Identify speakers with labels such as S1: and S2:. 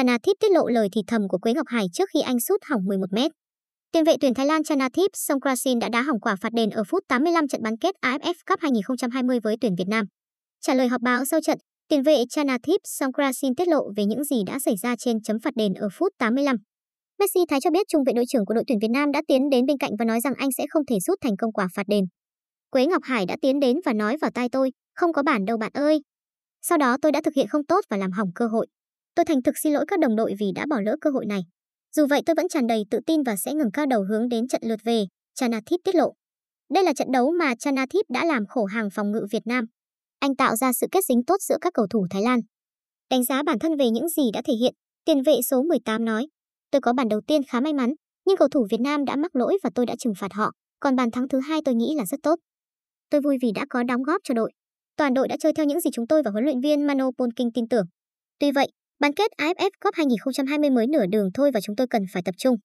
S1: Chanathip tiết lộ lời thì thầm của Quế Ngọc Hải trước khi anh sút hỏng 11 mét. Tiền vệ tuyển Thái Lan Chanathip Songkrasin đã đá hỏng quả phạt đền ở phút 85 trận bán kết AFF Cup 2020 với tuyển Việt Nam. Trả lời họp báo sau trận, tiền vệ Chanathip Songkrasin tiết lộ về những gì đã xảy ra trên chấm phạt đền ở phút 85. Messi Thái cho biết trung vệ đội trưởng của đội tuyển Việt Nam đã tiến đến bên cạnh và nói rằng anh sẽ không thể rút thành công quả phạt đền. Quế Ngọc Hải đã tiến đến và nói vào tai tôi, không có bản đâu bạn ơi. Sau đó tôi đã thực hiện không tốt và làm hỏng cơ hội. Tôi thành thực xin lỗi các đồng đội vì đã bỏ lỡ cơ hội này. Dù vậy tôi vẫn tràn đầy tự tin và sẽ ngừng cao đầu hướng đến trận lượt về, Chanathip tiết lộ. Đây là trận đấu mà Chanathip đã làm khổ hàng phòng ngự Việt Nam. Anh tạo ra sự kết dính tốt giữa các cầu thủ Thái Lan. Đánh giá bản thân về những gì đã thể hiện, tiền vệ số 18 nói, tôi có bàn đầu tiên khá may mắn, nhưng cầu thủ Việt Nam đã mắc lỗi và tôi đã trừng phạt họ, còn bàn thắng thứ hai tôi nghĩ là rất tốt. Tôi vui vì đã có đóng góp cho đội. Toàn đội đã chơi theo những gì chúng tôi và huấn luyện viên Mano Polking tin tưởng. Tuy vậy, bán kết AFF Cup 2020 mới nửa đường thôi và chúng tôi cần phải tập trung.